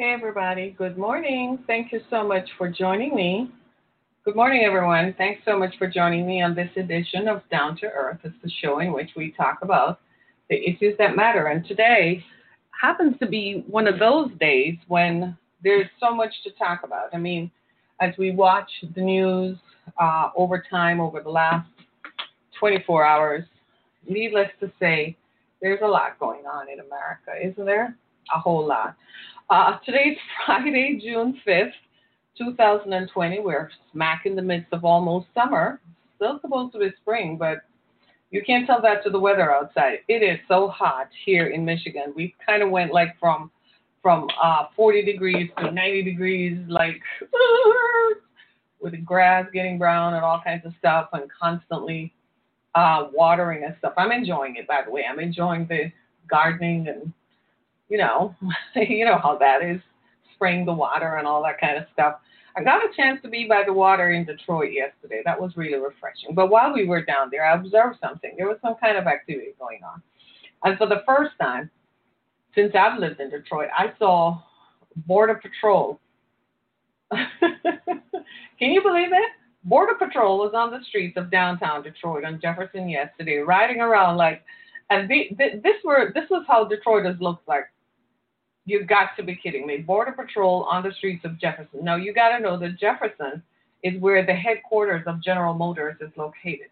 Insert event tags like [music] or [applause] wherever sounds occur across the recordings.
Hey, everybody. Good morning. Thank you so much for joining me. Good morning, everyone. Thanks so much for joining me on this edition of Down to Earth. It's the show in which we talk about the issues that matter. And today happens to be one of those days when there's so much to talk about. I mean, as we watch the news uh, over time, over the last 24 hours, needless to say, there's a lot going on in America, isn't there? A whole lot. Uh, today's [laughs] Friday, June 5th, 2020. We're smack in the midst of almost summer. Still supposed to be spring, but you can't tell that to the weather outside. It is so hot here in Michigan. We kind of went like from from uh, 40 degrees to 90 degrees, like [laughs] with the grass getting brown and all kinds of stuff, and constantly uh, watering and stuff. I'm enjoying it, by the way. I'm enjoying the gardening and you know, [laughs] you know how that is, spraying the water and all that kind of stuff. I got a chance to be by the water in Detroit yesterday. That was really refreshing. But while we were down there, I observed something. There was some kind of activity going on. And for the first time since I've lived in Detroit, I saw Border Patrol. [laughs] Can you believe it? Border Patrol was on the streets of downtown Detroit on Jefferson yesterday, riding around like, and this were this was how Detroiters looked like You've got to be kidding me. Border Patrol on the streets of Jefferson. Now, you got to know that Jefferson is where the headquarters of General Motors is located.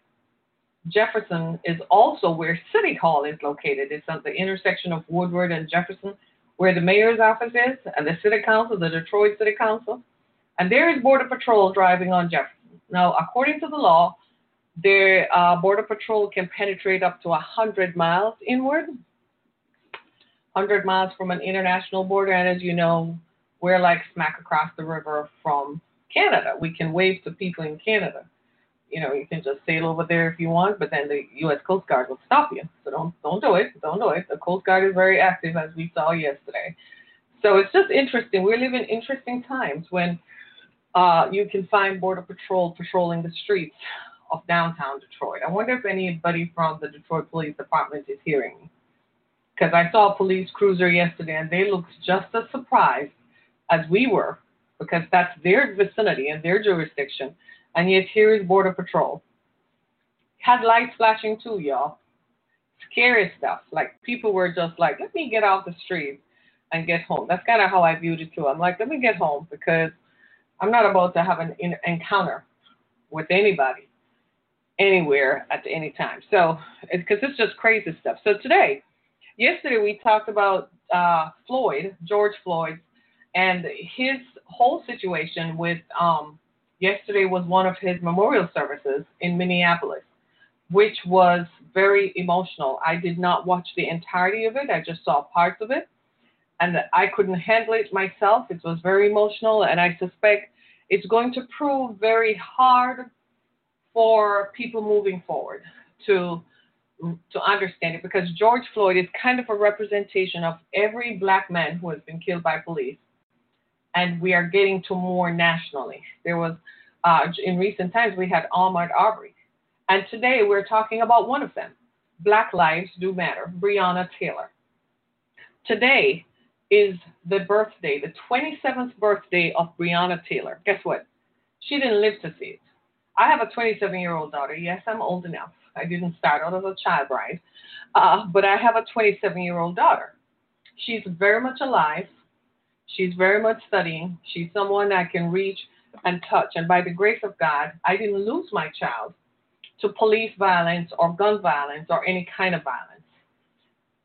Jefferson is also where City Hall is located. It's at the intersection of Woodward and Jefferson, where the mayor's office is, and the city council, the Detroit City Council. And there is Border Patrol driving on Jefferson. Now, according to the law, the uh, Border Patrol can penetrate up to 100 miles inward 100 miles from an international border. And as you know, we're like smack across the river from Canada. We can wave to people in Canada. You know, you can just sail over there if you want, but then the U.S. Coast Guard will stop you. So don't don't do it. Don't do it. The Coast Guard is very active, as we saw yesterday. So it's just interesting. We live in interesting times when uh, you can find Border Patrol patrolling the streets of downtown Detroit. I wonder if anybody from the Detroit Police Department is hearing me because I saw a police cruiser yesterday and they looked just as surprised as we were because that's their vicinity and their jurisdiction. And yet here is Border Patrol. Had lights flashing too, y'all. Scary stuff. Like people were just like, let me get off the street and get home. That's kind of how I viewed it too. I'm like, let me get home because I'm not about to have an encounter with anybody anywhere at any time. So, because it's just crazy stuff. So today, yesterday we talked about uh, Floyd, George Floyd, and his whole situation with um, yesterday was one of his memorial services in Minneapolis, which was very emotional. I did not watch the entirety of it, I just saw parts of it, and I couldn't handle it myself. It was very emotional, and I suspect it's going to prove very hard for people moving forward to to understand it because George Floyd is kind of a representation of every black man who has been killed by police. And we are getting to more nationally. There was, uh, in recent times, we had Ahmaud Arbery. And today we're talking about one of them. Black Lives Do Matter, Breonna Taylor. Today is the birthday, the 27th birthday of Breonna Taylor. Guess what? She didn't live to see it. I have a 27 year old daughter. Yes, I'm old enough. I didn't start out as a child bride, uh, but I have a 27 year old daughter. She's very much alive. She's very much studying. She's someone I can reach and touch. And by the grace of God, I didn't lose my child to police violence or gun violence or any kind of violence.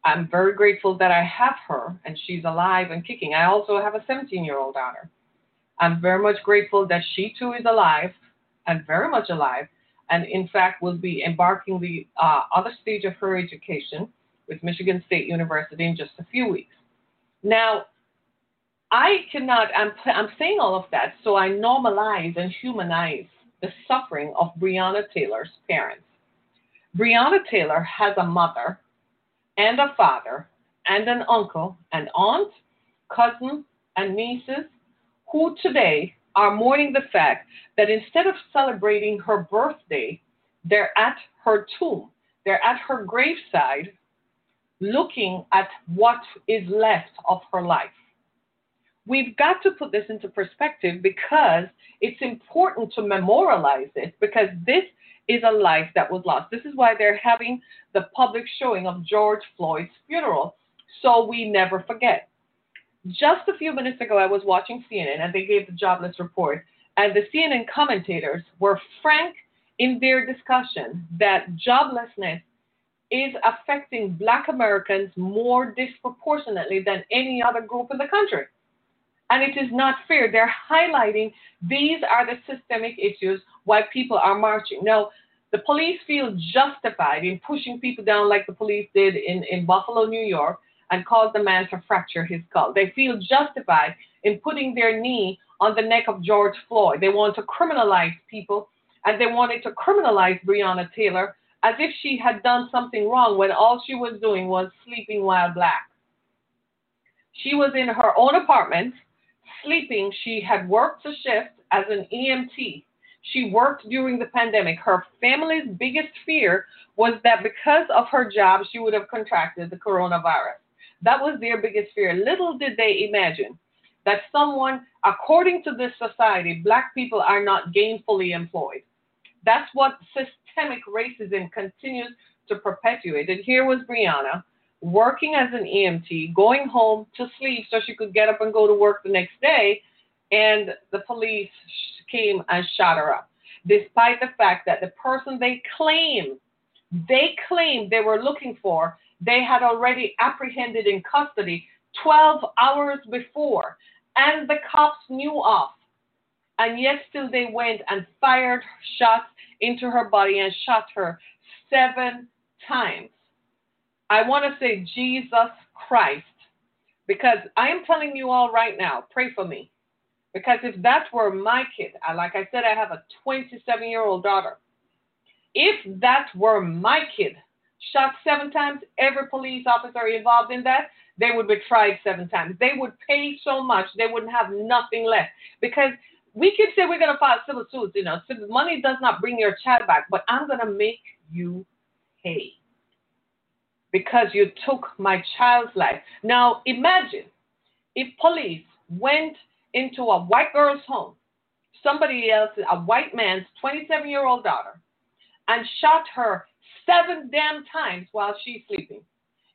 I'm very grateful that I have her and she's alive and kicking. I also have a 17 year old daughter. I'm very much grateful that she too is alive and very much alive and in fact will be embarking the uh, other stage of her education with Michigan State University in just a few weeks. Now, I cannot, I'm, I'm saying all of that so I normalize and humanize the suffering of Breonna Taylor's parents. Breonna Taylor has a mother and a father and an uncle, and aunt, cousin, and nieces who today are mourning the fact that instead of celebrating her birthday, they're at her tomb, they're at her graveside looking at what is left of her life. we've got to put this into perspective because it's important to memorialize it because this is a life that was lost. This is why they're having the public showing of George Floyd's funeral so we never forget. Just a few minutes ago, I was watching CNN and they gave the jobless report, and the CNN commentators were frank in their discussion that joblessness is affecting black Americans more disproportionately than any other group in the country. And it is not fair. They're highlighting these are the systemic issues why people are marching. Now, the police feel justified in pushing people down like the police did in, in Buffalo, New York, and caused the man to fracture his skull. They feel justified in putting their knee on the neck of George Floyd. They want to criminalize people, and they wanted to criminalize Breonna Taylor as if she had done something wrong when all she was doing was sleeping while black. She was in her own apartment, sleeping. She had worked a shift as an EMT. She worked during the pandemic. Her family's biggest fear was that because of her job, she would have contracted the coronavirus. That was their biggest fear. Little did they imagine that someone, according to this society, black people are not gainfully employed. That's what systemic racism continues to perpetuate. And here was Breonna working as an EMT, going home to sleep so she could get up and go to work the next day, and the police came and shot her up. Despite the fact that the person they claim, they claimed they were looking for, they had already apprehended in custody 12 hours before, and the cops knew of. And yet, still, they went and fired shots into her body and shot her seven times. I want to say Jesus Christ because I am telling you all right now, pray for me. Because if that were my kid, like I said, I have a 27 year old daughter. If that were my kid, shot seven times, every police officer involved in that, they would be tried seven times. They would pay so much, they wouldn't have nothing left. Because we could say we're going to file civil suits, you know, so money does not bring your child back, but I'm going to make you pay because you took my child's life. Now, imagine if police went into a white girl's home, somebody else, a white man's 27 year old daughter, and shot her seven damn times while she's sleeping.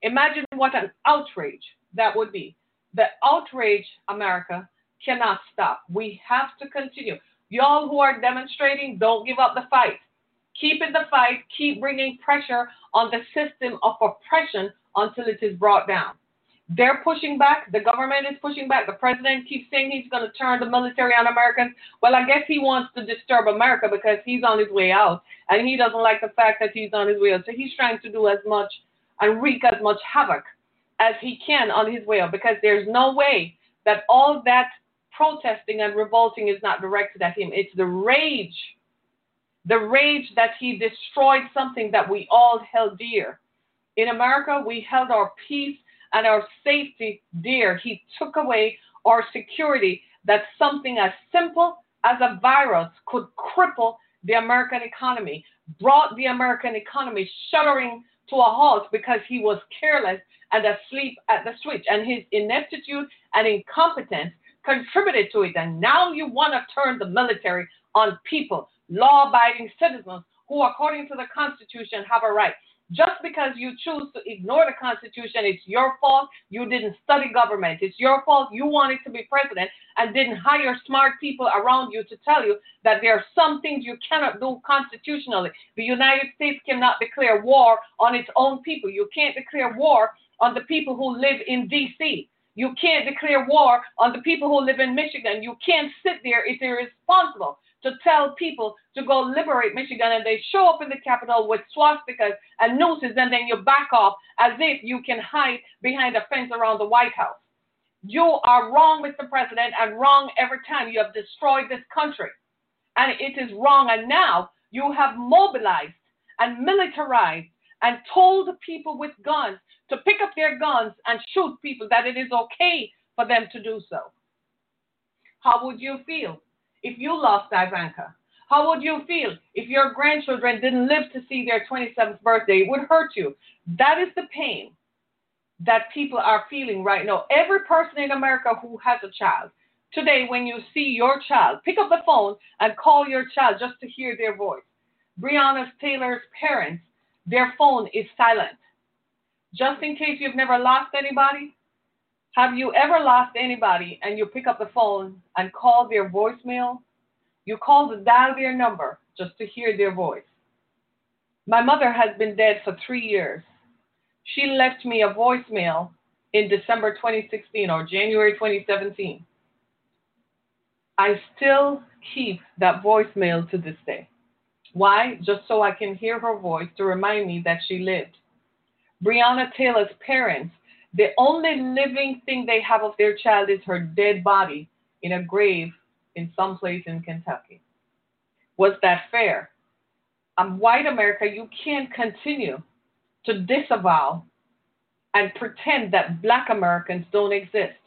Imagine what an outrage that would be. The outrage, America, cannot stop. We have to continue. Y'all who are demonstrating, don't give up the fight. Keep in the fight. Keep bringing pressure on the system of oppression until it is brought down. They're pushing back. The government is pushing back. The president keeps saying he's going to turn the military on Americans. Well, I guess he wants to disturb America because he's on his way out, and he doesn't like the fact that he's on his way out. So he's trying to do as much and wreak as much havoc as he can on his way out because there's no way that all that protesting and revolting is not directed at him. It's the rage, the rage that he destroyed something that we all held dear. In America, we held our peace and our safety dear. He took away our security that something as simple as a virus could cripple the American economy, brought the American economy shuddering to a halt because he was careless and asleep at the switch. And his ineptitude and incompetence contributed to it. And now you want to turn the military on people, law abiding citizens who, according to the Constitution, have a right. Just because you choose to ignore the Constitution, it's your fault. You didn't study government. It's your fault. You wanted to be president and didn't hire smart people around you to tell you that there are some things you cannot do constitutionally. The United States cannot declare war on its own people. You can't declare war on the people who live in D.C. You can't declare war on the people who live in Michigan. You can't sit there. It's irresponsible to tell people to go liberate Michigan and they show up in the Capitol with swastikas and nooses and then you back off as if you can hide behind a fence around the White House. You are wrong, Mr. President, and wrong every time. You have destroyed this country. And it is wrong. And now you have mobilized and militarized and told the people with guns to pick up their guns and shoot people that it is okay for them to do so. How would you feel if you lost Ivanka? How would you feel if your grandchildren didn't live to see their 27th birthday? It would hurt you. That is the pain that people are feeling right now. Every person in America who has a child, today, when you see your child, pick up the phone and call your child just to hear their voice. Breonna Taylor's parents, their phone is silent. Just in case you've never lost anybody, have you ever lost anybody and you pick up the phone and call their voicemail? You call the dial their number just to hear their voice. My mother has been dead for three years. She left me a voicemail in December 2016 or January 2017. I still keep that voicemail to this day. Why? Just so I can hear her voice to remind me that she lived. Breonna Taylor's parents the only living thing they have of their child is her dead body in a grave in some place in Kentucky. Was that fair? Um, white America, you can't continue to disavow and pretend that black Americans don't exist.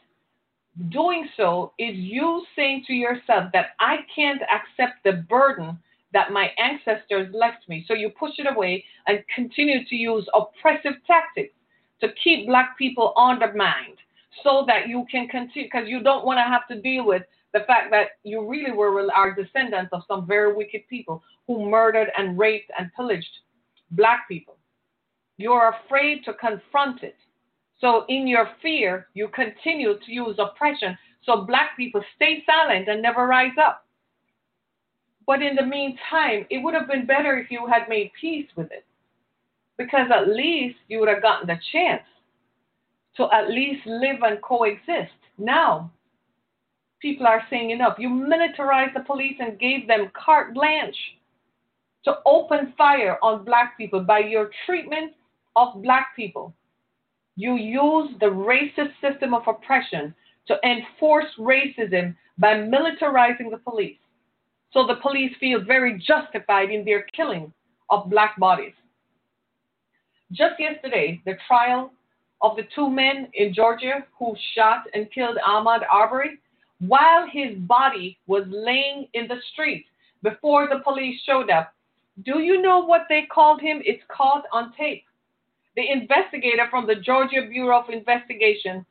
Doing so is you saying to yourself that I can't accept the burden that my ancestors left me. So you push it away and continue to use oppressive tactics to keep black people undermined so that you can continue, because you don't want to have to deal with the fact that you really were our descendants of some very wicked people who murdered and raped and pillaged black people. You're afraid to confront it. So, in your fear, you continue to use oppression so black people stay silent and never rise up. But in the meantime, it would have been better if you had made peace with it because at least you would have gotten the chance to at least live and coexist. Now, people are saying enough. You militarized the police and gave them carte blanche to open fire on black people by your treatment of black people. You use the racist system of oppression to enforce racism by militarizing the police. So the police feel very justified in their killing of black bodies. Just yesterday, the trial of the two men in Georgia who shot and killed Ahmaud Arbery while his body was laying in the street before the police showed up. Do you know what they called him? It's caught on tape. The investigator from the Georgia Bureau of Investigation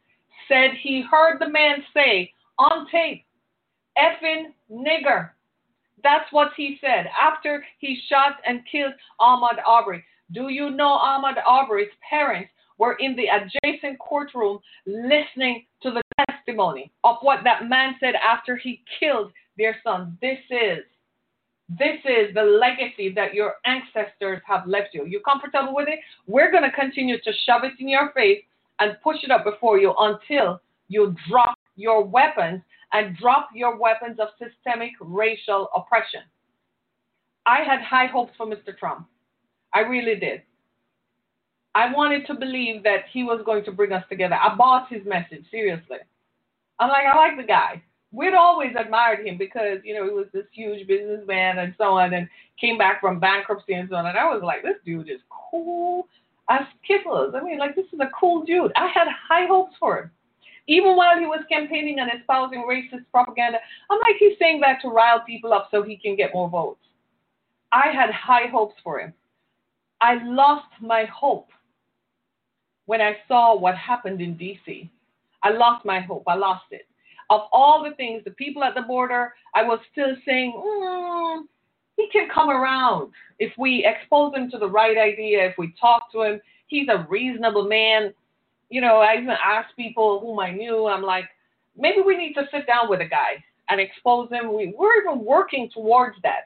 said he heard the man say on tape, effing nigger. That's what he said after he shot and killed Ahmaud Arbery. Do you know Ahmaud Arbery's parents were in the adjacent courtroom listening to the testimony of what that man said after he killed their son? This is this is the legacy that your ancestors have left you. You comfortable with it? We're going to continue to shove it in your face and push it up before you until you drop your weapons and drop your weapons of systemic racial oppression. I had high hopes for Mr. Trump. I really did. I wanted to believe that he was going to bring us together. I bought his message, seriously. I'm like, I like the guy. We'd always admired him because, you know, he was this huge businessman and so on and came back from bankruptcy and so on. And I was like, this dude is cool as kittles. I mean, like, this is a cool dude. I had high hopes for him. Even while he was campaigning and espousing racist propaganda, I'm like, he's saying that to rile people up so he can get more votes. I had high hopes for him. I lost my hope when I saw what happened in DC. I lost my hope. I lost it. Of all the things, the people at the border, I was still saying, mm, he can come around if we expose him to the right idea, if we talk to him. He's a reasonable man. You know, I even asked people whom I knew, I'm like, maybe we need to sit down with a guy and expose him. We, we're even working towards that.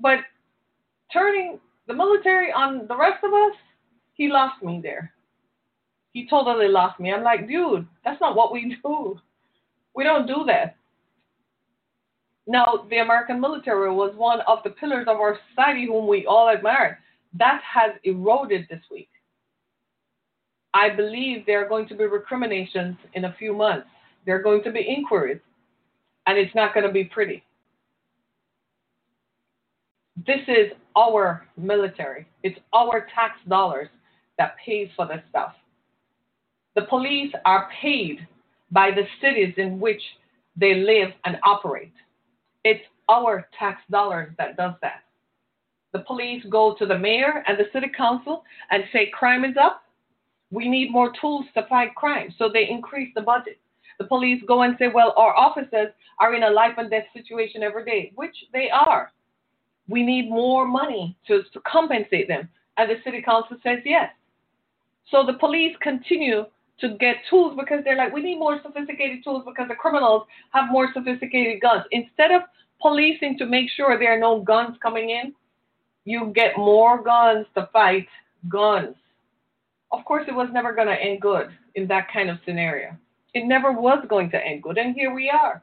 But turning the military on the rest of us, he lost me there. He totally lost me. I'm like, dude, that's not what we [laughs] do. We don't do that. Now, the American military was one of the pillars of our society whom we all admired. That has eroded this week. I believe there are going to be recriminations in a few months. There are going to be inquiries, and it's not going to be pretty. This is our military. It's our tax dollars that pays for this stuff. The police are paid by the cities in which they live and operate. It's our tax dollars that does that. The police go to the mayor and the city council and say crime is up. We need more tools to fight crime. So they increase the budget. The police go and say, well, our officers are in a life and death situation every day, which they are. We need more money to, to compensate them. And the city council says yes. So the police continue to get tools because they're like, we need more sophisticated tools because the criminals have more sophisticated guns. Instead of policing to make sure there are no guns coming in, you get more guns to fight guns. Of course, it was never going to end good in that kind of scenario. It never was going to end good, and here we are.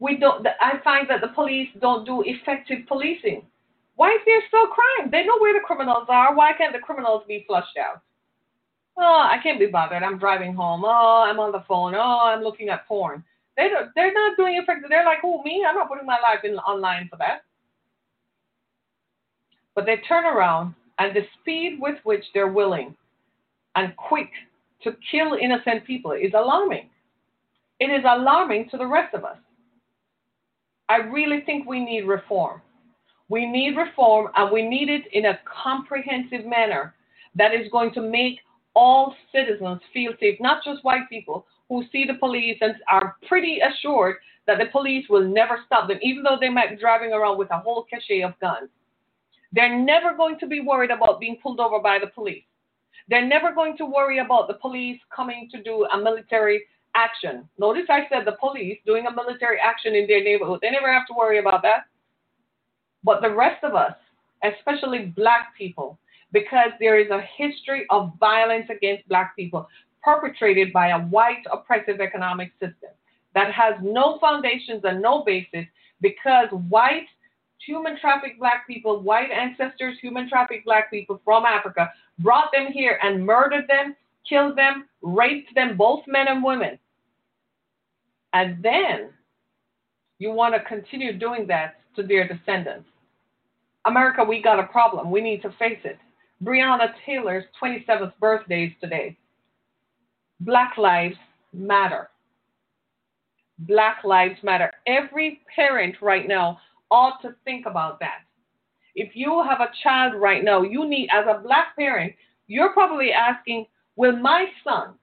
We don't. I find that the police don't do effective policing. Why is there still crime? They know where the criminals are. Why can't the criminals be flushed out? Oh, I can't be bothered. I'm driving home. Oh, I'm on the phone. Oh, I'm looking at porn. They don't, they're not doing effective. They're like, oh, me? I'm not putting my life in online for that. But they turn around, and the speed with which they're willing and quick to kill innocent people is alarming. It is alarming to the rest of us. I really think we need reform. We need reform, and we need it in a comprehensive manner that is going to make all citizens feel safe, not just white people who see the police and are pretty assured that the police will never stop them, even though they might be driving around with a whole cache of guns. They're never going to be worried about being pulled over by the police. They're never going to worry about the police coming to do a military action. Notice I said the police doing a military action in their neighborhood. They never have to worry about that. But the rest of us, especially black people, because there is a history of violence against black people perpetrated by a white oppressive economic system that has no foundations and no basis because white human trafficked black people, white ancestors, human trafficked black people from Africa, brought them here and murdered them, killed them, raped them, both men and women. And then you want to continue doing that to their descendants. America, we got a problem. We need to face it. Breonna Taylor's 27th birthday is today. Black lives matter. Black lives matter. Every parent right now ought to think about that. If you have a child right now, you need, as a black parent, you're probably asking, will my son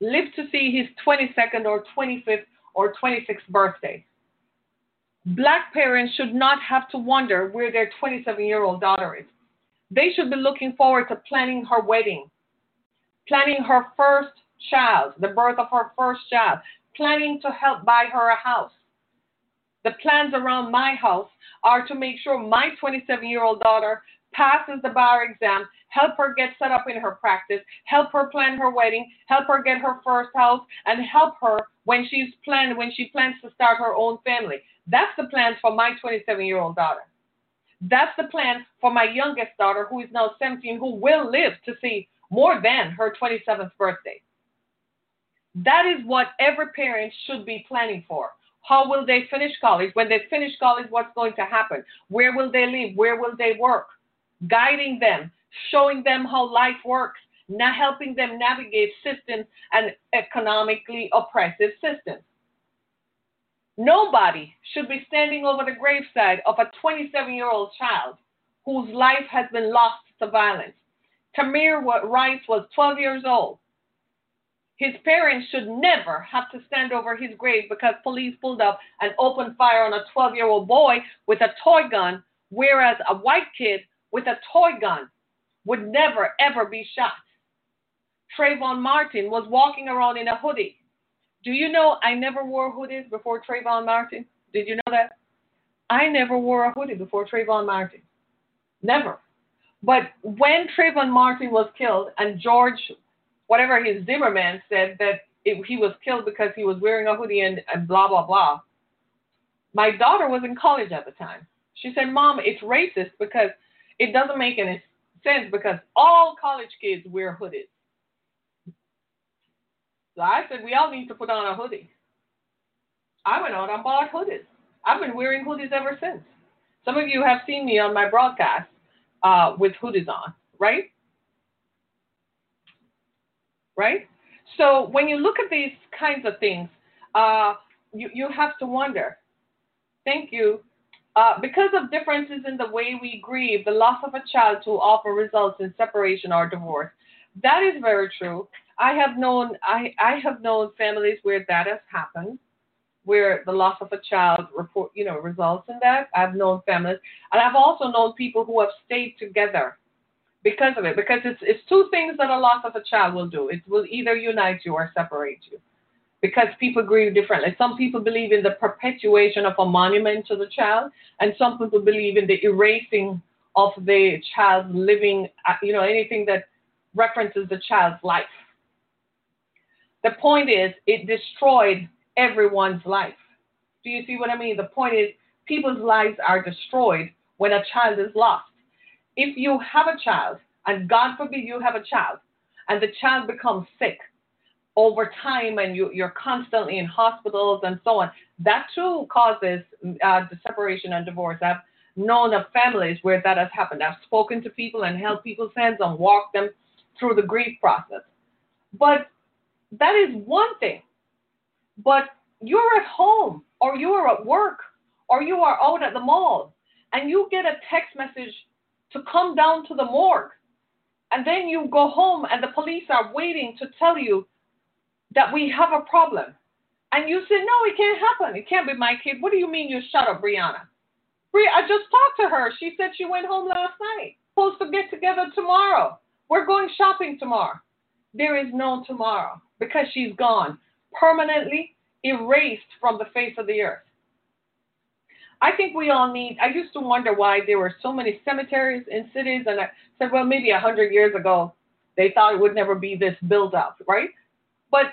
live to see his 22nd or 25th or 26th birthday? Black parents should not have to wonder where their 27 year old daughter is. They should be looking forward to planning her wedding, planning her first child, the birth of her first child, planning to help buy her a house. The plans around my house are to make sure my 27 year old daughter passes the bar exam, help her get set up in her practice, help her plan her wedding, help her get her first house, and help her when she's planned when she plans to start her own family. That's the plan for my 27 year old daughter. That's the plan for my youngest daughter, who is now 17, who will live to see more than her 27th birthday. That is what every parent should be planning for. How will they finish college? When they finish college, what's going to happen? Where will they live? Where will they work? Guiding them, showing them how life works, not helping them navigate systems and economically oppressive systems. Nobody should be standing over the graveside of a 27 year old child whose life has been lost to violence. Tamir Rice was 12 years old. His parents should never have to stand over his grave because police pulled up and opened fire on a 12 year old boy with a toy gun, whereas a white kid with a toy gun would never, ever be shot. Trayvon Martin was walking around in a hoodie do you know I never wore hoodies before Trayvon Martin? Did you know that? I never wore a hoodie before Trayvon Martin. Never. But when Trayvon Martin was killed and George, whatever his Zimmerman said that it, he was killed because he was wearing a hoodie and, and blah, blah, blah. My daughter was in college at the time. She said, Mom, it's racist because it doesn't make any sense because all college kids wear hoodies. So I said, we all need to put on a hoodie. I went out and bought hoodies. I've been wearing hoodies ever since. Some of you have seen me on my broadcast uh, with hoodies on, right? Right? So when you look at these kinds of things, uh, you, you have to wonder. Thank you. Uh, because of differences in the way we grieve, the loss of a child too often results in separation or divorce. That is very true. I have known I, I have known families where that has happened, where the loss of a child report you know results in that. I've known families, and I've also known people who have stayed together because of it. Because it's it's two things that a loss of a child will do. It will either unite you or separate you. Because people grieve differently. Some people believe in the perpetuation of a monument to the child, and some people believe in the erasing of the child's living, uh, you know, anything that references the child's life. The point is, it destroyed everyone's life. Do you see what I mean? The point is, people's lives are destroyed when a child is lost. If you have a child, and God forbid you have a child, and the child becomes sick over time and you, you're constantly in hospitals and so on, that too causes uh, the separation and divorce. I've known of families where that has happened. I've spoken to people and held people's hands and walked them through the grief process. But that is one thing. But you're at home or you are at work or you are out at the mall and you get a text message to come down to the morgue. And then you go home and the police are waiting to tell you that we have a problem. And you say, no, it can't happen. It can't be my kid. What do you mean you shut up, Breonna? Bri- I just talked to her. She said she went home last night. Supposed to get together tomorrow. We're going shopping tomorrow. There is no tomorrow because she's gone, permanently erased from the face of the earth. I think we all need. I used to wonder why there were so many cemeteries in cities, and I said, well, maybe a hundred years ago they thought it would never be this built up, right? But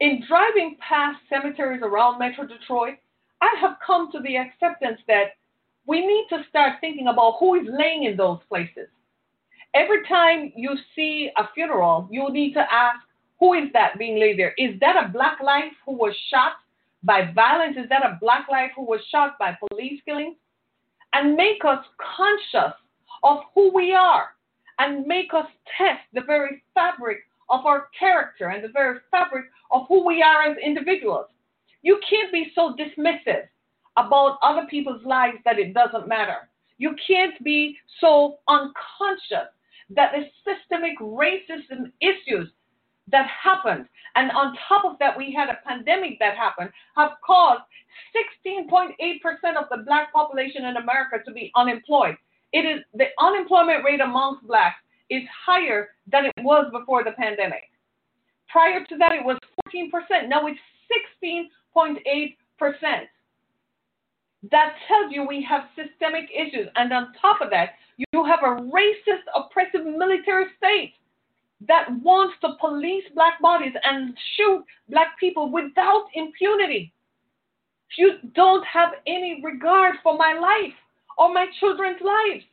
in driving past cemeteries around Metro Detroit, I have come to the acceptance that we need to start thinking about who is laying in those places. Every time you see a funeral, you need to ask, who is that being laid there? Is that a black life who was shot by violence? Is that a black life who was shot by police killing? And make us conscious of who we are and make us test the very fabric of our character and the very fabric of who we are as individuals. You can't be so dismissive about other people's lives that it doesn't matter. You can't be so unconscious that the systemic racism issues that happened, and on top of that, we had a pandemic that happened, have caused 16.8% of the black population in America to be unemployed. It is the unemployment rate amongst blacks is higher than it was before the pandemic. Prior to that, it was 14%. Now it's 16.8%. That tells you we have systemic issues. And on top of that, you have a racist, oppressive military state that wants to police black bodies and shoot black people without impunity. You don't have any regard for my life or my children's lives.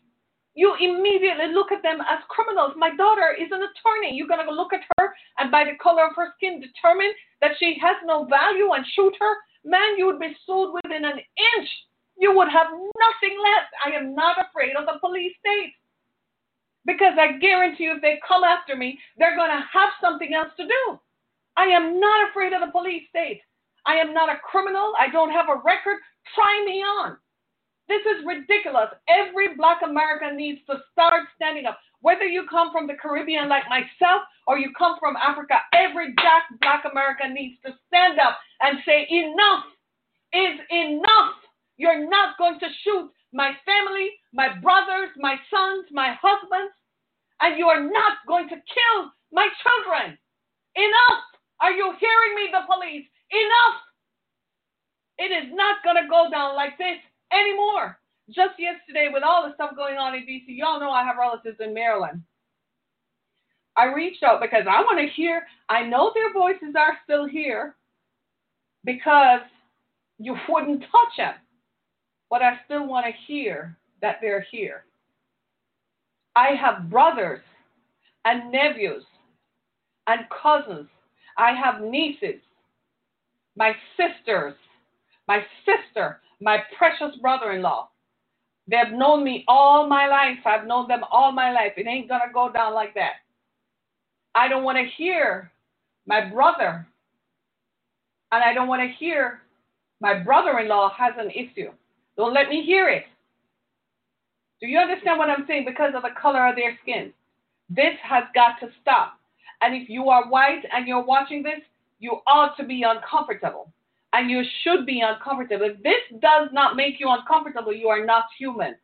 You immediately look at them as criminals. My daughter is an attorney. You're going to look at her and by the color of her skin determine that she has no value and shoot her? Man, you would be sued within an inch. You would have nothing left. I am not afraid of the police state. Because I guarantee you, if they come after me, they're going to have something else to do. I am not afraid of the police state. I am not a criminal. I don't have a record. Try me on. This is ridiculous. Every black American needs to start standing up. Whether you come from the Caribbean like myself or you come from Africa, every black, black American needs to stand up and say, enough is enough. You're not going to shoot my family, my brothers, my sons, my husbands, and you are not going to kill my children. Enough! Are you hearing me, the police? Enough! It is not going to go down like this anymore. Just yesterday, with all the stuff going on in DC, y'all know I have relatives in Maryland. I reached out because I want to hear, I know their voices are still here because you wouldn't touch them but I still want to hear that they're here. I have brothers and nephews and cousins. I have nieces, my sisters, my sister, my precious brother in law. They have known me all my life. I've known them all my life. It ain't going to go down like that. I don't want to hear my brother, and I don't want to hear my brother in law has an issue. Don't let me hear it. Do you understand what I'm saying? Because of the color of their skin. This has got to stop. And if you are white and you're watching this, you ought to be uncomfortable. And you should be uncomfortable. If this does not make you uncomfortable, you are not human.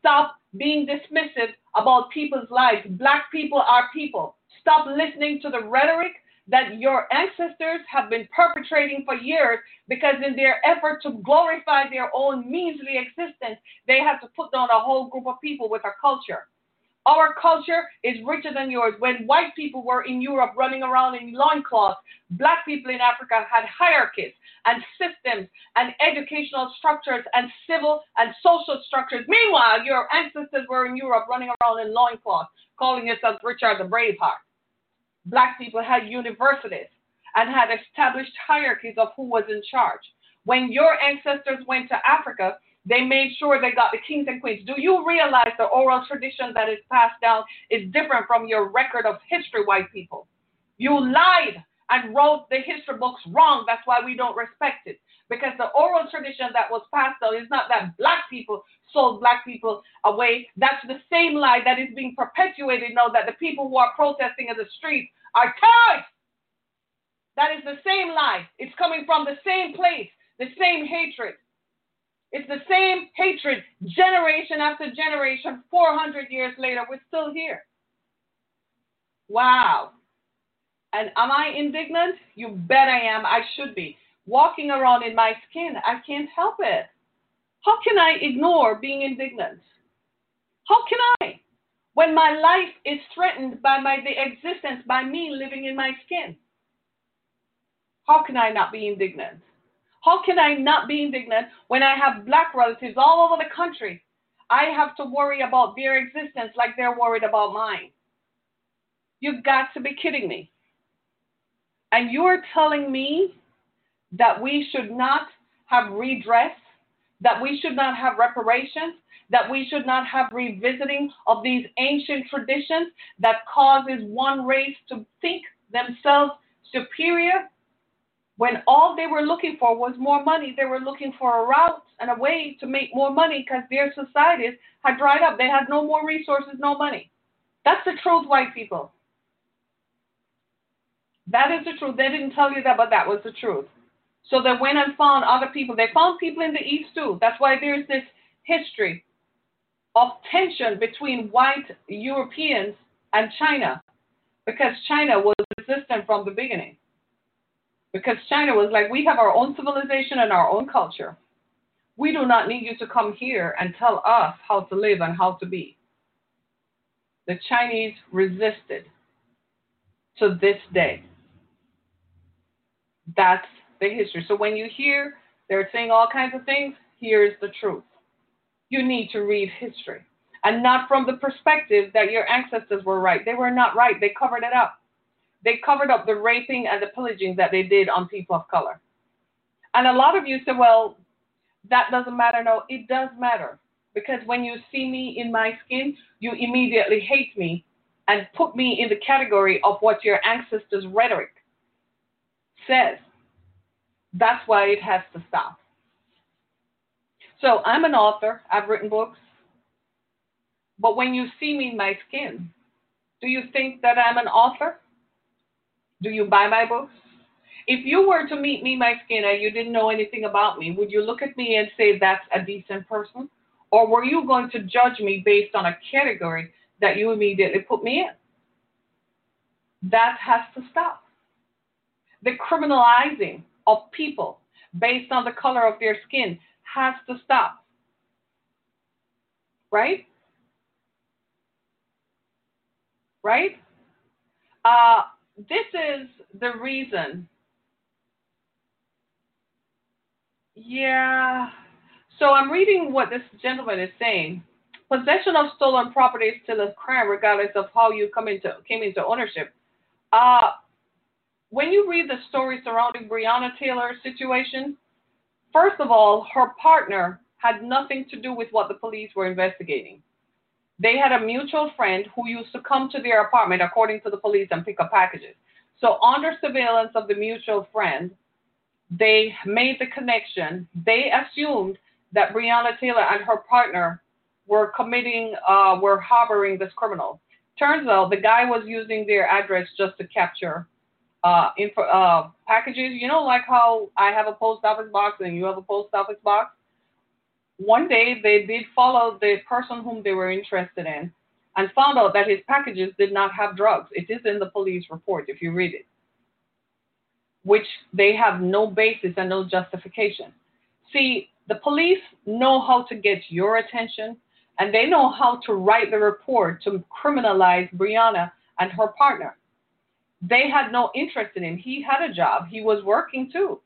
Stop being dismissive about people's lives. Black people are people. Stop listening to the rhetoric that your ancestors have been perpetrating for years because, in their effort to glorify their own measly existence, they have to put down a whole group of people with a culture. Our culture is richer than yours. When white people were in Europe running around in loincloths, black people in Africa had hierarchies and systems and educational structures and civil and social structures. Meanwhile, your ancestors were in Europe running around in loincloths, calling themselves Richard the Braveheart. Black people had universities and had established hierarchies of who was in charge. When your ancestors went to Africa, they made sure they got the kings and queens. Do you realize the oral tradition that is passed down is different from your record of history, white people? You lied and wrote the history books wrong. That's why we don't respect it. Because the oral tradition that was passed down is not that black people sold black people away. That's the same lie that is being perpetuated now that the people who are protesting in the streets are terrorists. That is the same lie. It's coming from the same place, the same hatred. It's the same hatred generation after generation, 400 years later. We're still here. Wow. And am I indignant? You bet I am. I should be. Walking around in my skin, I can't help it. How can I ignore being indignant? How can I? When my life is threatened by my the existence by me living in my skin. How can I not be indignant? How can I not be indignant when I have black relatives all over the country? I have to worry about their existence like they're worried about mine. You've got to be kidding me. And you're telling me that we should not have redress, that we should not have reparations, that we should not have revisiting of these ancient traditions that causes one race to think themselves superior when all they were looking for was more money, they were looking for a route and a way to make more money because their societies had dried up. They had no more resources, no money. That's the truth, white people. That is the truth. They didn't tell you that, but that was the truth. So they went and found other people. They found people in the East too. That's why there's this history of tension between white Europeans and China because China was resistant from the beginning because China was like, we have our own civilization and our own culture. We do not need you to come here and tell us how to live and how to be. The Chinese resisted to this day. That's the history. So when you hear they're saying all kinds of things, here's the truth. You need to read history. And not from the perspective that your ancestors were right. They were not right. They covered it up they covered up the raping and the pillaging that they did on people of color. And a lot of you say, well, that doesn't matter. No, it does matter. Because when you see me in my skin, you immediately hate me and put me in the category of what your ancestors' rhetoric says. That's why it has to stop. So I'm an author, I've written books. But when you see me in my skin, do you think that I'm an author? Do you buy my books? If you were to meet me, my skin, and you didn't know anything about me, would you look at me and say that's a decent person? Or were you going to judge me based on a category that you immediately put me in? That has to stop. The criminalizing of people based on the color of their skin has to stop. Right? Right? Uh, this is the reason. Yeah. So I'm reading what this gentleman is saying. Possession of stolen property is still a crime, regardless of how you come into came into ownership. Uh, when you read the story surrounding Breonna Taylor's situation, first of all, her partner had nothing to do with what the police were investigating. They had a mutual friend who used to come to their apartment, according to the police, and pick up packages. So, under surveillance of the mutual friend, they made the connection. They assumed that Breonna Taylor and her partner were committing, uh, were harboring this criminal. Turns out the guy was using their address just to capture uh, info, uh, packages. You know, like how I have a post office box and you have a post office box. One day they did follow the person whom they were interested in and found out that his packages did not have drugs. It is in the police report if you read it, which they have no basis and no justification. See, the police know how to get your attention and they know how to write the report to criminalize Breonna and her partner. They had no interest in him. He had a job. He was working too.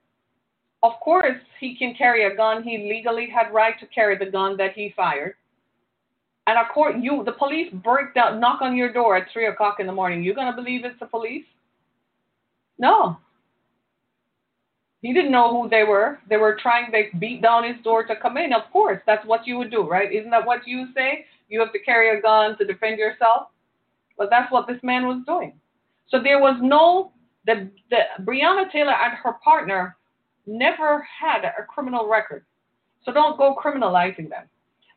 Of course, he can carry a gun. He legally had right to carry the gun that he fired. And of course, you the police break down, knock on your door at three o'clock in the morning. You gonna believe it's the police? No. He didn't know who they were. They were trying. They beat down his door to come in. Of course, that's what you would do, right? Isn't that what you say? You have to carry a gun to defend yourself. But that's what this man was doing. So there was no the the Breonna Taylor and her partner never had a criminal record. So don't go criminalizing them.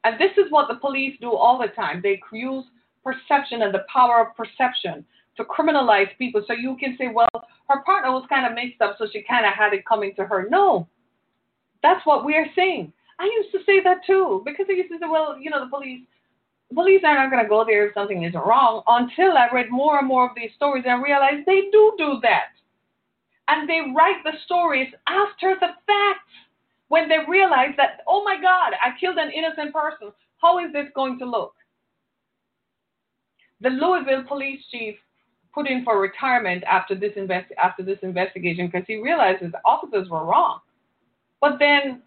And this is what the police do all the time. They use perception and the power of perception to criminalize people. So you can say, well, her partner was kind of mixed up, so she kind of had it coming to her. No, that's what we're saying. I used to say that too because I used to say, well, you know, the police, police are not going to go there if something is wrong. Until I read more and more of these stories and realized they do do that, and they write the stories after the fact when they realize that, oh my God, I killed an innocent person. How is this going to look? The Louisville police chief put in for retirement after this invest after this investigation because he realizes the officers were wrong. But then,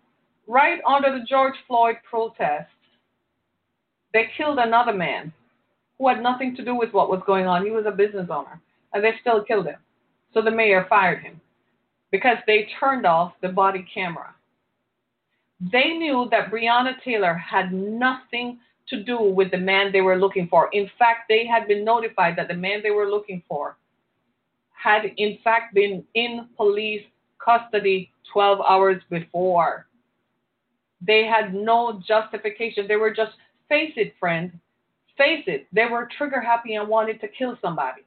right under the George Floyd protests, they killed another man who had nothing to do with what was going on. He was a business owner, and they still killed him. So the mayor fired him because they turned off the body camera. They knew that Breonna Taylor had nothing to do with the man they were looking for. In fact, they had been notified that the man they were looking for had, in fact, been in police custody 12 hours before. They had no justification. They were just, face it, friend, face it, they were trigger happy and wanted to kill somebody.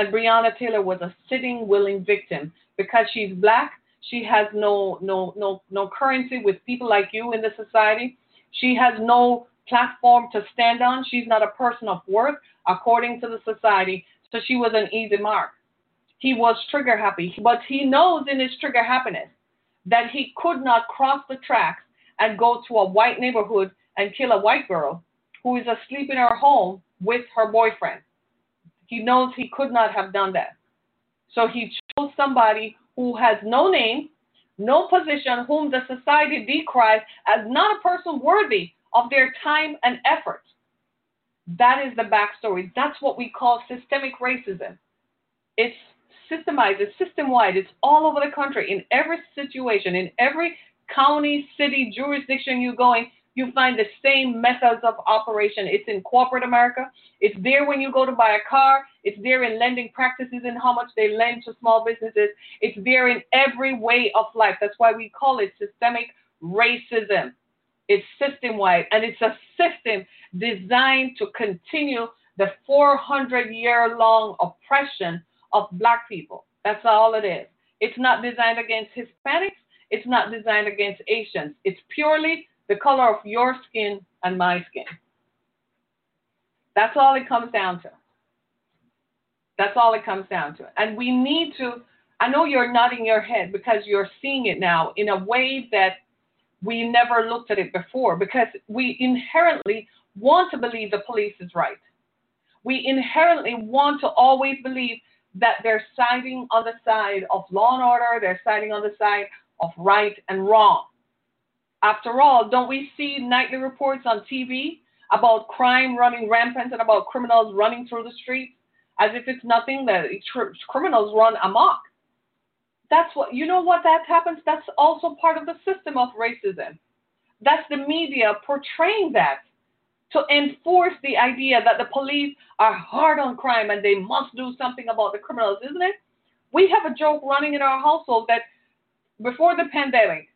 And Breonna Taylor was a sitting, willing victim because she's black she has no no no no currency with people like you in the society. She has no platform to stand on. She's not a person of worth according to the society. So she was an easy mark. He was trigger happy, but he knows in his trigger happiness that he could not cross the tracks and go to a white neighborhood and kill a white girl who is asleep in her home with her boyfriend. He knows he could not have done that. So he chose somebody who has no name, no position, whom the society decries as not a person worthy of their time and effort. That is the backstory. That's what we call systemic racism. It's systemized, it's system wide, it's all over the country, in every situation, in every county, city, jurisdiction you go in, you find the same methods of operation. It's in corporate America. It's there when you go to buy a car. It's there in lending practices and how much they lend to small businesses. It's there in every way of life. That's why we call it systemic racism. It's system wide and it's a system designed to continue the 400 year long oppression of black people. That's all it is. It's not designed against Hispanics. It's not designed against Asians. It's purely the color of your skin and my skin. That's all it comes down to. That's all it comes down to. And we need to, I know you're nodding your head because you're seeing it now in a way that we never looked at it before because we inherently want to believe the police is right. We inherently want to always believe that they're siding on the side of law and order, they're siding on the side of right and wrong. After all, don't we see nightly reports on TV about crime running rampant and about criminals running through the streets as if it's nothing that criminals run amok? That's what, you know what that happens? That's also part of the system of racism. That's the media portraying that to enforce the idea that the police are hard on crime and they must do something about the criminals, isn't it? We have a joke running in our household that before the pandemic,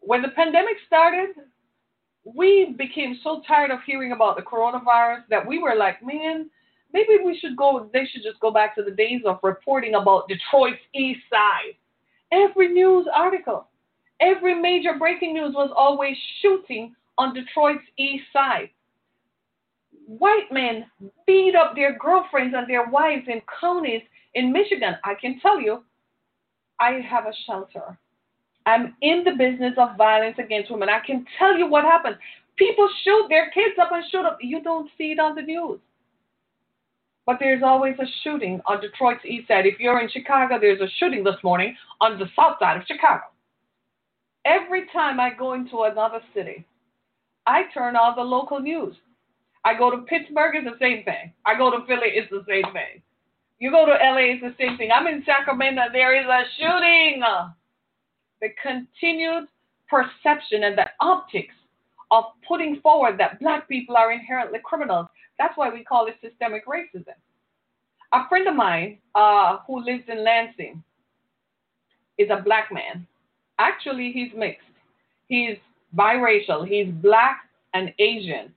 when the pandemic started, we became so tired of hearing about the coronavirus that we were like, man, maybe we should go, they should just go back to the days of reporting about Detroit's east side. Every news article, every major breaking news was always shooting on Detroit's east side. White men beat up their girlfriends and their wives in counties in Michigan. I can tell you, I have a shelter. I'm in the business of violence against women. I can tell you what happens. People shoot their kids up and shoot up. You don't see it on the news. But there's always a shooting on Detroit's east side. If you're in Chicago, there's a shooting this morning on the south side of Chicago. Every time I go into another city, I turn on the local news. I go to Pittsburgh, it's the same thing. I go to Philly, it's the same thing. You go to LA, it's the same thing. I'm in Sacramento, there is a shooting. The continued perception and the optics of putting forward that black people are inherently criminals. That's why we call it systemic racism. A friend of mine uh, who lives in Lansing is a black man. Actually, he's mixed. He's biracial. He's black and Asian,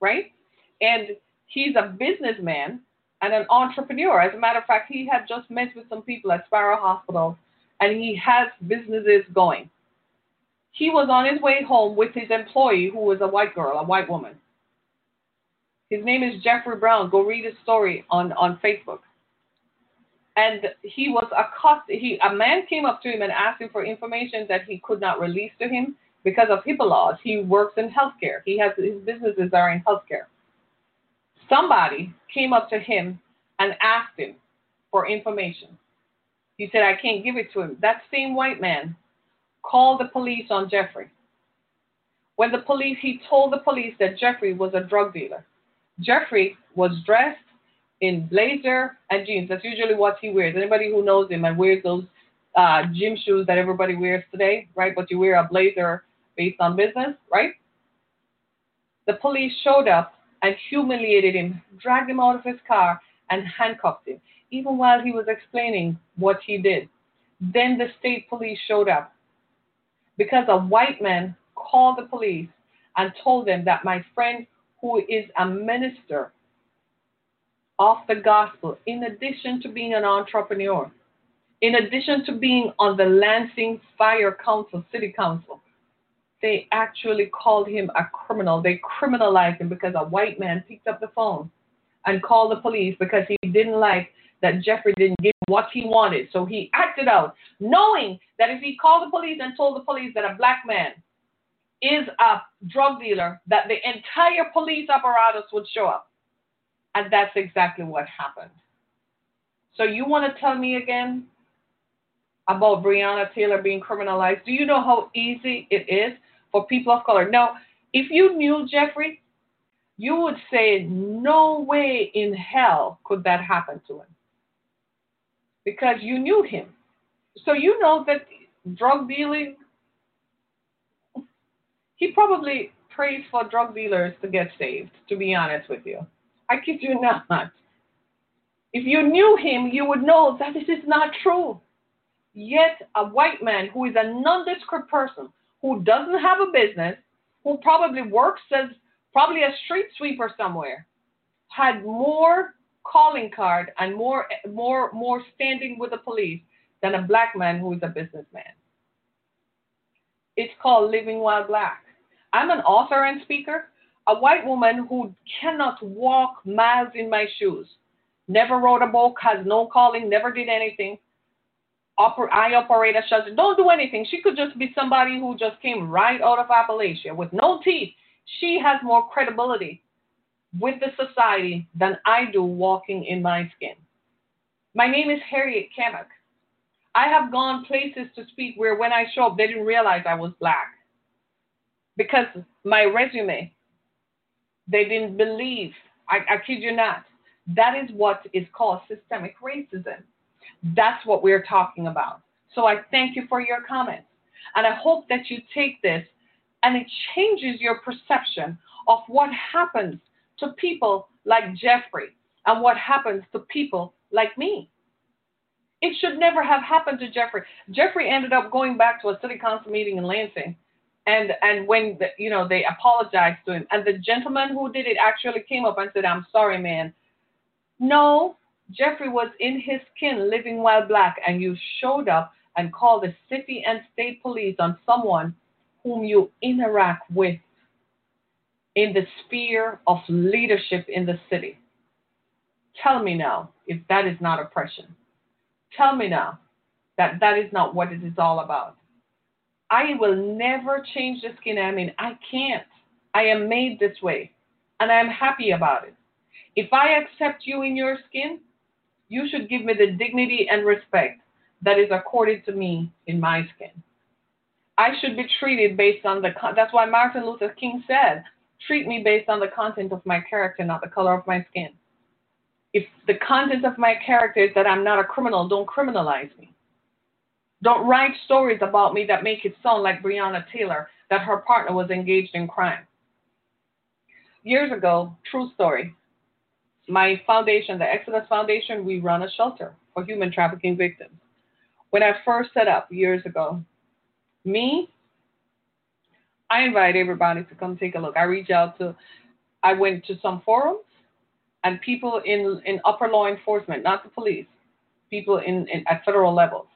right? And he's a businessman and an entrepreneur. As a matter of fact, he had just met with some people at Sparrow Hospital and he has businesses going. He was on his way home with his employee, who was a white girl, a white woman. His name is Jeffrey Brown. Go read his story on, on Facebook. And he was accosted. He a man came up to him and asked him for information that he could not release to him because of HIPAA laws. He works in healthcare. He has his businesses are in healthcare. Somebody came up to him and asked him for information. He said, I can't give it to him. That same white man called the police on Jeffrey. When the police, he told the police that Jeffrey was a drug dealer. Jeffrey was dressed in blazer and jeans. That's usually what he wears. Anybody who knows him and wears those uh, gym shoes that everybody wears today, right? But you wear a blazer based on business, right? The police showed up and humiliated him, dragged him out of his car, and handcuffed him, even while he was explaining what he did. Then the state police showed up because a white man called the police and told them that my friend, who is a minister of the gospel, in addition to being an entrepreneur, in addition to being on the Lansing Fire Council, City Council, they actually called him a criminal. They criminalized him because a white man picked up the phone and called the police because he didn't like that Jeffrey didn't give what he wanted. So he acted out, knowing that if he called the police and told the police that a black man is a drug dealer, that the entire police apparatus would show up. And that's exactly what happened. So you want to tell me again about Breonna Taylor being criminalized? Do you know how easy it is for people of color. Now, if you knew Jeffrey, you would say, no way in hell could that happen to him. Because you knew him. So you know that drug dealing, he probably prays for drug dealers to get saved, to be honest with you. I kid you not. If you knew him, you would know that this is not true. Yet, a white man who is a nondescript person, who doesn't have a business, who probably works as probably a street sweeper somewhere, had more calling card and more more more standing with the police than a black man who is a businessman. It's called living while black. I'm an author and speaker, a white woman who cannot walk miles in my shoes. Never wrote a book, has no calling, never did anything oper- I operate a shelter. Don't do anything. She could just be somebody who just came right out of Appalachia with no teeth. She has more credibility with the society than I do walking in my skin. My name is Harriet Kamek. I have gone places to speak where when I show up, they didn't realize I was black. Because my resume, they didn't believe. I, I kid you not. That is what is called systemic racism. That's what we're talking about. So I thank you for your comments. And I hope that you take this and it changes your perception of what happens to people like Jeffrey and what happens to people like me. It should never have happened to Jeffrey. Jeffrey ended up going back to a city council meeting in Lansing. And and when the, you know they apologized to him, and the gentleman who did it actually came up and said, "I'm sorry, man. No, Jeffrey was in his skin, living while black, and you showed up and called the city and state police on someone whom you interact with in the sphere of leadership in the city. Tell me now if that is not oppression. Tell me now that that is not what it is all about. I will never change the skin I'm in. I can't. I am made this way, and I am happy about it. If I accept you in your skin, you should give me the dignity and respect that is accorded to me in my skin. I should be treated based on the, that's why Martin Luther King said, treat me based on the content of my character, not the color of my skin. If the content of my character is that I'm not a criminal, don't criminalize me. Don't write stories about me that make it sound like Breonna Taylor, that her partner was engaged in crime. Years ago, true story, my foundation, the Exodus Foundation, we run a shelter for human trafficking victims. When I first set up years ago, me, I invite everybody to come take a look. I reach out to, I went to some forums and people in, in upper law enforcement, not the police, people in, in at federal levels,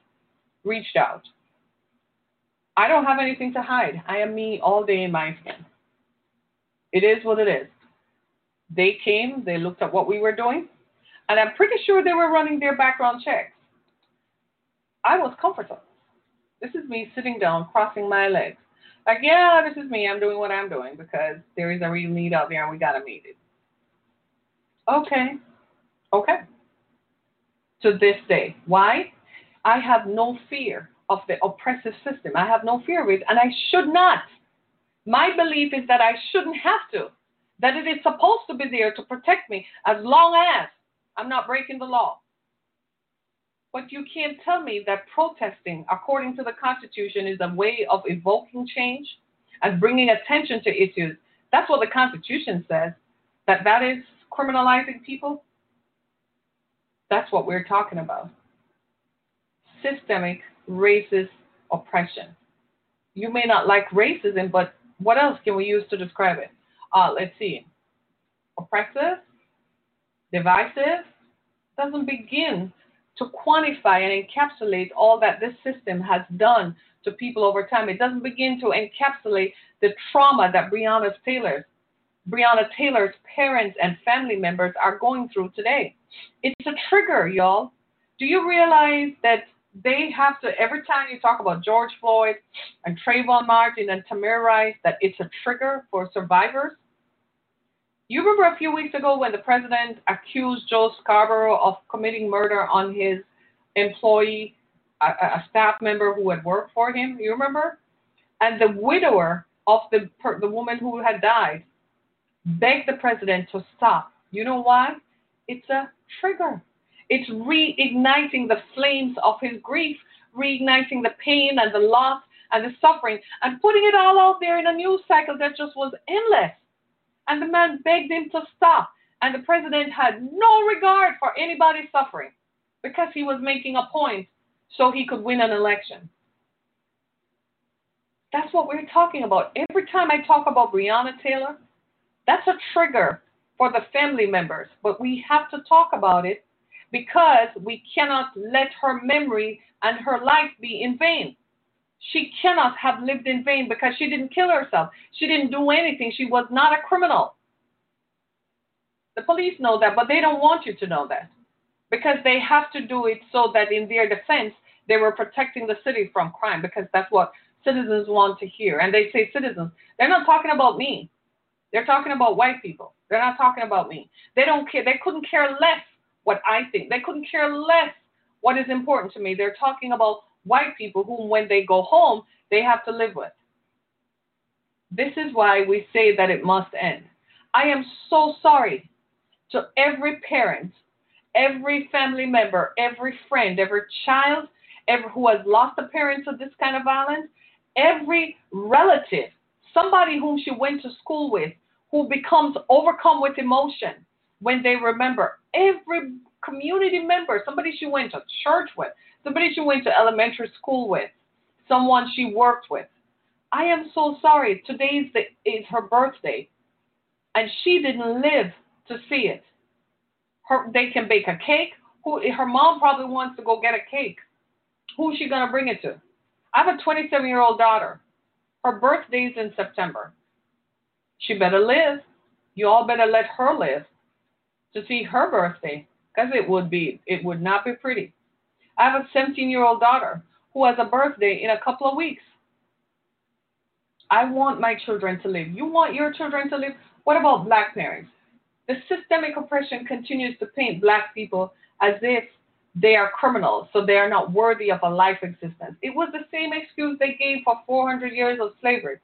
reached out. I don't have anything to hide. I am me all day in my skin. It is what it is. They came, they looked at what we were doing, and I'm pretty sure they were running their background checks. I was comfortable. This is me sitting down, crossing my legs. Like, yeah, this is me. I'm doing what I'm doing because there is a real need out there and we got to meet it. Okay. Okay. To this day. Why? I have no fear of the oppressive system. I have no fear of it, and I should not. My belief is that I shouldn't have to that it is supposed to be there to protect me as long as I'm not breaking the law. But you can't tell me that protesting, according to the Constitution, is a way of evoking change and bringing attention to issues. That's what the Constitution says, that that is criminalizing people. That's what we're talking about. Systemic racist oppression. You may not like racism, but what else can we use to describe it? uh, let's see, oppressive, divisive, doesn't begin to quantify and encapsulate all that this system has done to people over time. It doesn't begin to encapsulate the trauma that Breonna Taylor's Breonna Taylor's parents and family members are going through today. It's a trigger, y'all. Do you realize that they have to every time you talk about George Floyd and Trayvon Martin and Tamir Rice that it's a trigger for survivors. You remember a few weeks ago when the president accused Joe Scarborough of committing murder on his employee, a, a staff member who had worked for him. You remember? And the widower of the the woman who had died begged the president to stop. You know why? It's a trigger. It's reigniting the flames of his grief, reigniting the pain and the loss and the suffering, and putting it all out there in a news cycle that just was endless. And the man begged him to stop. And the president had no regard for anybody's suffering because he was making a point so he could win an election. That's what we're talking about. Every time I talk about Breonna Taylor, that's a trigger for the family members. But we have to talk about it because we cannot let her memory and her life be in vain. She cannot have lived in vain because she didn't kill herself. She didn't do anything. She was not a criminal. The police know that, but they don't want you to know that because they have to do it so that in their defense, they were protecting the city from crime because that's what citizens want to hear. And they say citizens, they're not talking about me. They're talking about white people. They're not talking about me. They don't care. They couldn't care less what I think. They couldn't care less what is important to me. They're talking about white people whom, when they go home, they have to live with. This is why we say that it must end. I am so sorry to every parent, every family member, every friend, every child every, who has lost a parent to this kind of violence, every relative, somebody whom she went to school with, who becomes overcome with emotion when they remember every community member, somebody she went to church with, somebody she went to elementary school with, someone she worked with. I am so sorry. Today is, the, is her birthday, and she didn't live to see it. Her, they can bake a cake. Who her mom probably wants to go get a cake. Who's she gonna bring it to? I have a 27 year old daughter. Her birthday's in September. She better live. You all better let her live to see her birthday, because it would be it would not be pretty. I have a 17 year old daughter who has a birthday in a couple of weeks. I want my children to live. You want your children to live? What about black parents? The systemic oppression continues to paint black people as if they are criminals, so they are not worthy of a life existence. It was the same excuse they gave for 400 years of slavery.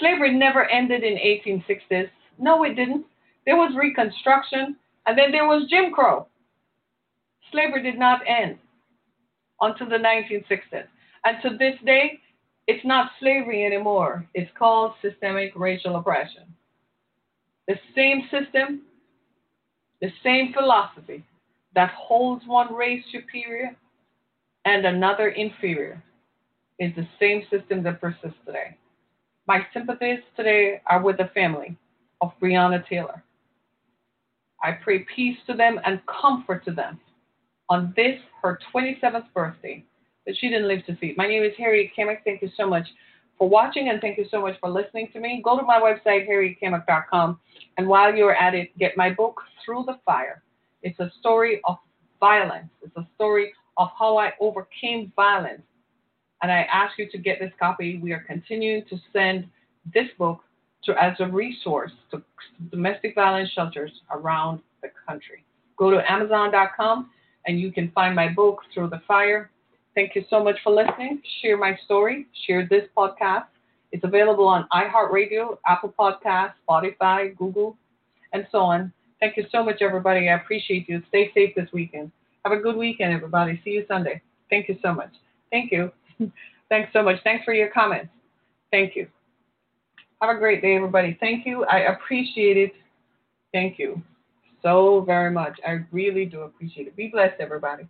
Slavery never ended in 1860s. No, it didn't. There was Reconstruction, and then there was Jim Crow. Slavery did not end until the 1960s. And to this day, it's not slavery anymore. It's called systemic racial oppression. The same system, the same philosophy that holds one race superior and another inferior is the same system that persists today. My sympathies today are with the family of Breonna Taylor. I pray peace to them and comfort to them on this, her 27th birthday, that she didn't live to see. My name is Harriet Kamek. Thank you so much for watching and thank you so much for listening to me. Go to my website, harrietkamek.com, and while you're at it, get my book, Through the Fire. It's a story of violence. It's a story of how I overcame violence. And I ask you to get this copy. We are continuing to send this book to, as a resource to domestic violence shelters around the country. Go to Amazon.com and you can find my book, Through the Fire. Thank you so much for listening. Share my story, share this podcast. It's available on iHeartRadio, Apple Podcasts, Spotify, Google, and so on. Thank you so much, everybody. I appreciate you. Stay safe this weekend. Have a good weekend, everybody. See you Sunday. Thank you so much. Thank you. [laughs] Thanks so much. Thanks for your comments. Thank you. Have a great day, everybody. Thank you. I appreciate it. Thank you so very much. I really do appreciate it. Be blessed, everybody.